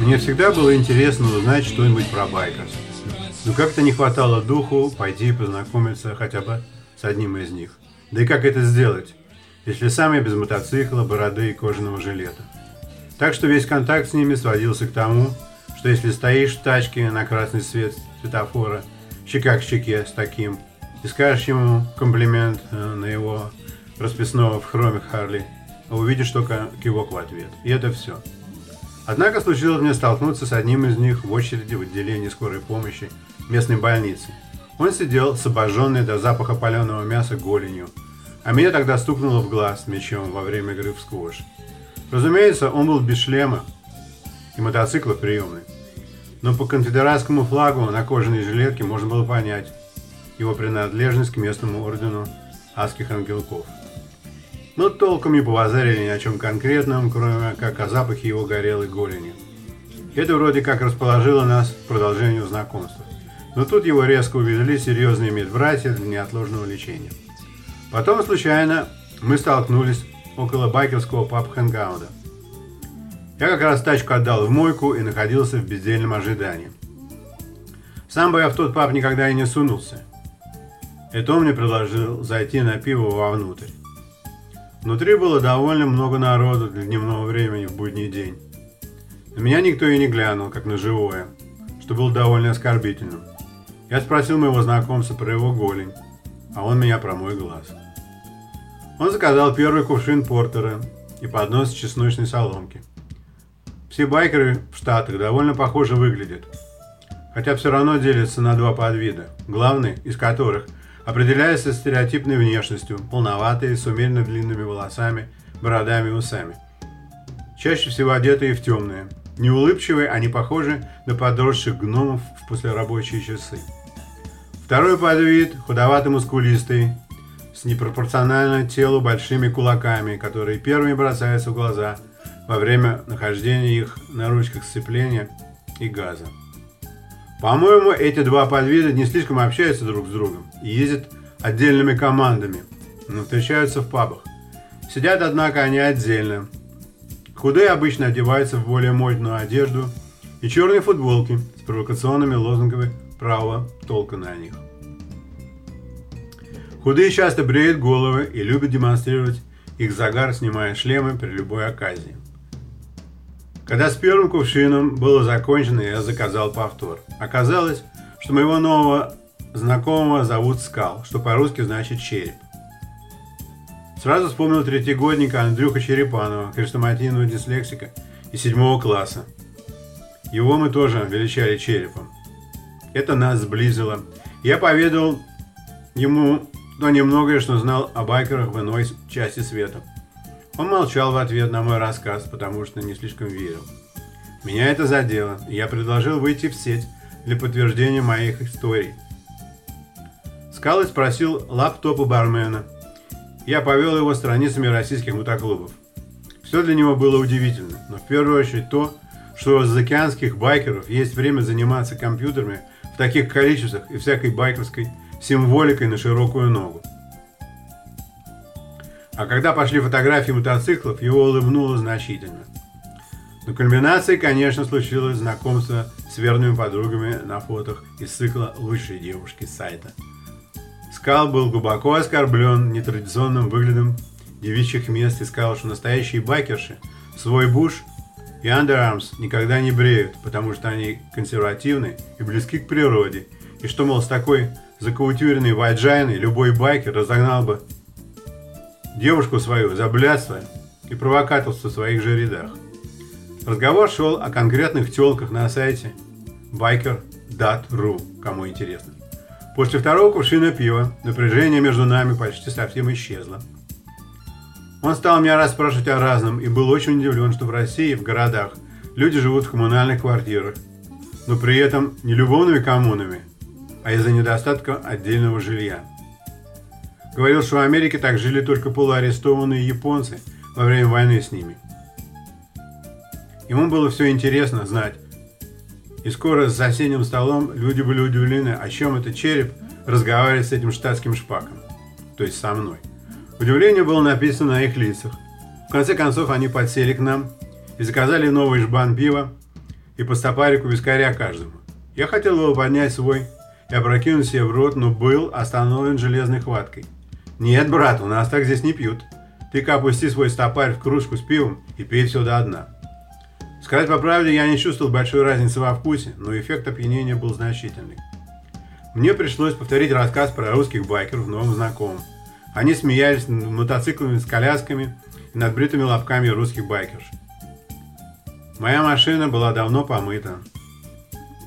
Мне всегда было интересно узнать что-нибудь про байкерс. Но как-то не хватало духу пойти и познакомиться хотя бы с одним из них. Да и как это сделать, если сам я без мотоцикла, бороды и кожаного жилета? Так что весь контакт с ними сводился к тому, что если стоишь в тачке на красный свет светофора, щека к щеке с таким, и скажешь ему комплимент э, на его расписного в хроме Харли, а увидишь только кивок в ответ. И это все. Однако случилось мне столкнуться с одним из них в очереди в отделении скорой помощи местной больницы. Он сидел с обожженной до запаха паленого мяса голенью, а меня тогда стукнуло в глаз мечом во время игры в сквош. Разумеется, он был без шлема и мотоцикла приемный. Но по конфедератскому флагу на кожаной жилетке можно было понять его принадлежность к местному ордену адских ангелков. Но толком не повазарили ни о чем конкретном, кроме как о запахе его горелой голени. Это вроде как расположило нас к продолжению знакомства. Но тут его резко увезли серьезные медбратья для неотложного лечения. Потом случайно мы столкнулись около байкерского паб Хэнгауда. Я как раз тачку отдал в мойку и находился в бездельном ожидании. Сам бы я в тот паб никогда и не сунулся. Это он мне предложил зайти на пиво вовнутрь. Внутри было довольно много народу для дневного времени в будний день. На меня никто и не глянул, как на живое, что было довольно оскорбительным. Я спросил моего знакомца про его голень, а он меня про мой глаз. Он заказал первый кувшин портера и поднос чесночной соломки. Все байкеры в Штатах довольно похоже выглядят, хотя все равно делятся на два подвида, главный из которых определяется стереотипной внешностью, полноватые, с умеренно длинными волосами, бородами и усами. Чаще всего одетые в темные. Неулыбчивые, они похожи на подросших гномов в послерабочие часы. Второй подвид – худоватый-мускулистый, с непропорционально телу большими кулаками, которые первыми бросаются в глаза во время нахождения их на ручках сцепления и газа. По-моему, эти два подвида не слишком общаются друг с другом и ездят отдельными командами, но встречаются в пабах. Сидят, однако, они отдельно. Худые обычно одеваются в более модную одежду и черные футболки с провокационными лозунгами правого толка на них. Худые часто бреют головы и любят демонстрировать их загар, снимая шлемы при любой оказии. Когда с первым кувшином было закончено, я заказал повтор. Оказалось, что моего нового знакомого зовут Скал, что по-русски значит череп. Сразу вспомнил третьегодника Андрюха Черепанова, хрестоматийного дислексика из седьмого класса. Его мы тоже величали черепом. Это нас сблизило. Я поведал ему то немногое, что знал о байкерах в иной части света. Он молчал в ответ на мой рассказ, потому что не слишком верил. Меня это задело, и я предложил выйти в сеть для подтверждения моих историй. Скалы спросил лаптоп у бармена. Я повел его страницами российских мотоклубов. Все для него было удивительно, но в первую очередь то, что у заокеанских байкеров есть время заниматься компьютерами в таких количествах и всякой байкерской символикой на широкую ногу. А когда пошли фотографии мотоциклов, его улыбнуло значительно. Но кульминацией, конечно, случилось знакомство с верными подругами на фотах из цикла «Лучшие девушки» сайта. Скал был глубоко оскорблен нетрадиционным выглядом девичьих мест и сказал, что настоящие байкерши свой буш и Underarms никогда не бреют, потому что они консервативны и близки к природе, и что, мол, с такой закаутюренной вайджайной любой байкер разогнал бы девушку свою за блядство и провокаторство в своих же рядах. Разговор шел о конкретных телках на сайте biker.ru, кому интересно. После второго кувшина пива напряжение между нами почти совсем исчезло. Он стал меня расспрашивать о разном и был очень удивлен, что в России, в городах, люди живут в коммунальных квартирах, но при этом не любовными коммунами, а из-за недостатка отдельного жилья. Говорил, что в Америке так жили только полуарестованные японцы во время войны с ними. Ему было все интересно знать, И скоро за соседним столом люди были удивлены, о чем это череп разговаривает с этим штатским шпаком, то есть со мной. Удивление было написано на их лицах. В конце концов они подсели к нам и заказали новый жбан пива и по стопарику вискаря каждому. Я хотел его поднять свой и опрокинуть себе в рот, но был остановлен железной хваткой. «Нет, брат, у нас так здесь не пьют. Ты-ка опусти свой стопарь в кружку с пивом и пей все до дна». Сказать по правде, я не чувствовал большой разницы во вкусе, но эффект опьянения был значительный. Мне пришлось повторить рассказ про русских байкеров новым знакомым. Они смеялись над мотоциклами с колясками и над бритыми лобками русских байкерш. Моя машина была давно помыта,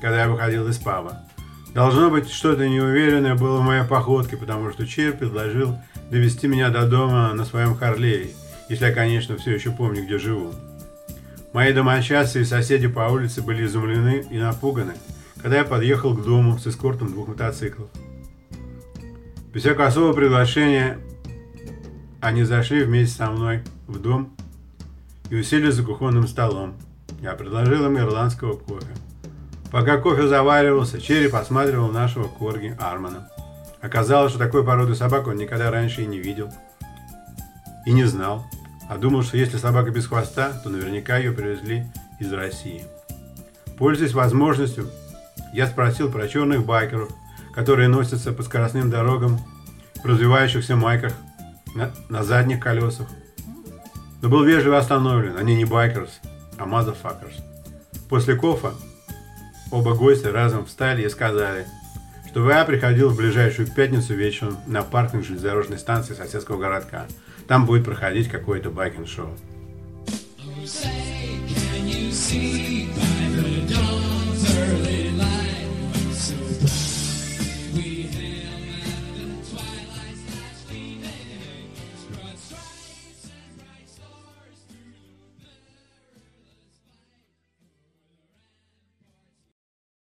когда я выходил из паба. Должно быть, что-то неуверенное было в моей походке, потому что Чир предложил довести меня до дома на своем Харлее, если я, конечно, все еще помню, где живу. Мои домочадцы и соседи по улице были изумлены и напуганы, когда я подъехал к дому с эскортом двух мотоциклов. Без всякого особого приглашения они зашли вместе со мной в дом и уселись за кухонным столом. Я предложил им ирландского кофе. Пока кофе заваривался, Черри посматривал нашего корги Армана. Оказалось, что такой породы собак он никогда раньше и не видел. И не знал а думал, что если собака без хвоста, то наверняка ее привезли из России. Пользуясь возможностью, я спросил про черных байкеров, которые носятся по скоростным дорогам в развивающихся майках на, на задних колесах. Но был вежливо остановлен, они не байкерс, а motherfuckers. После кофа оба гостя разом встали и сказали, что я приходил в ближайшую пятницу вечером на паркинг железнодорожной станции соседского городка – там будет проходить какое-то байкинг-шоу. Say,